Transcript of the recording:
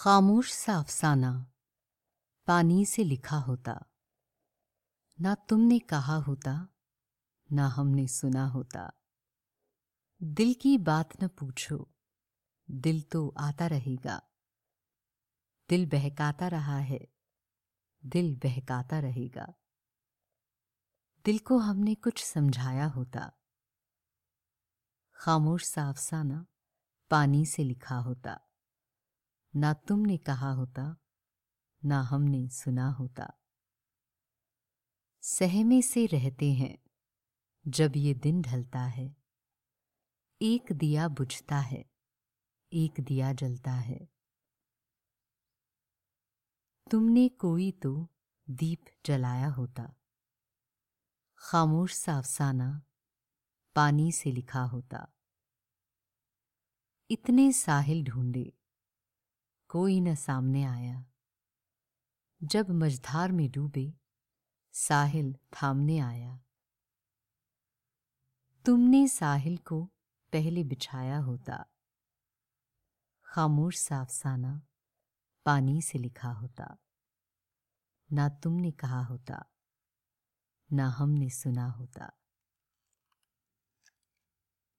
खामोश सा अफसाना, पानी से लिखा होता। ना तुमने कहा होता, ना हमने सुना होता। दिल की बात न पूछो, दिल तो आता रहेगा। दिल बहकाता रहा है, दिल बहकाता रहेगा। दिल को हमने कुछ समझाया होता। खामोश सा अफसाना, पानी से लिखा होता। ना तुमने कहा होता, ना हमने सुना होता। सहमे से रहते हैं, जब ये दिन ढलता है। एक दिया बुझता है, एक दिया जलता है। तुमने कोई तो दीप जलाया होता। खामोश सा अफसाना पानी से लिखा होता। इतने साहिल ढूंढे कोई न सामने आया। जब मझधार में डूबे, साहिल थामने आया। तुमने साहिल को पहले बिछाया होता। खामोश साफसाना पानी से लिखा होता। ना तुमने कहा होता, ना हमने सुना होता।